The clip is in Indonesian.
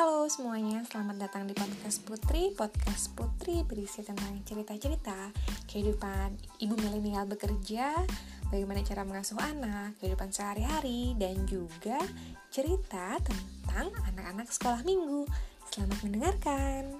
Halo semuanya, selamat datang di podcast Putri. Podcast Putri berisi tentang cerita-cerita kehidupan ibu milenial bekerja Bagaimana cara mengasuh anak, kehidupan sehari-hari Dan juga cerita tentang anak-anak sekolah minggu. Selamat mendengarkan.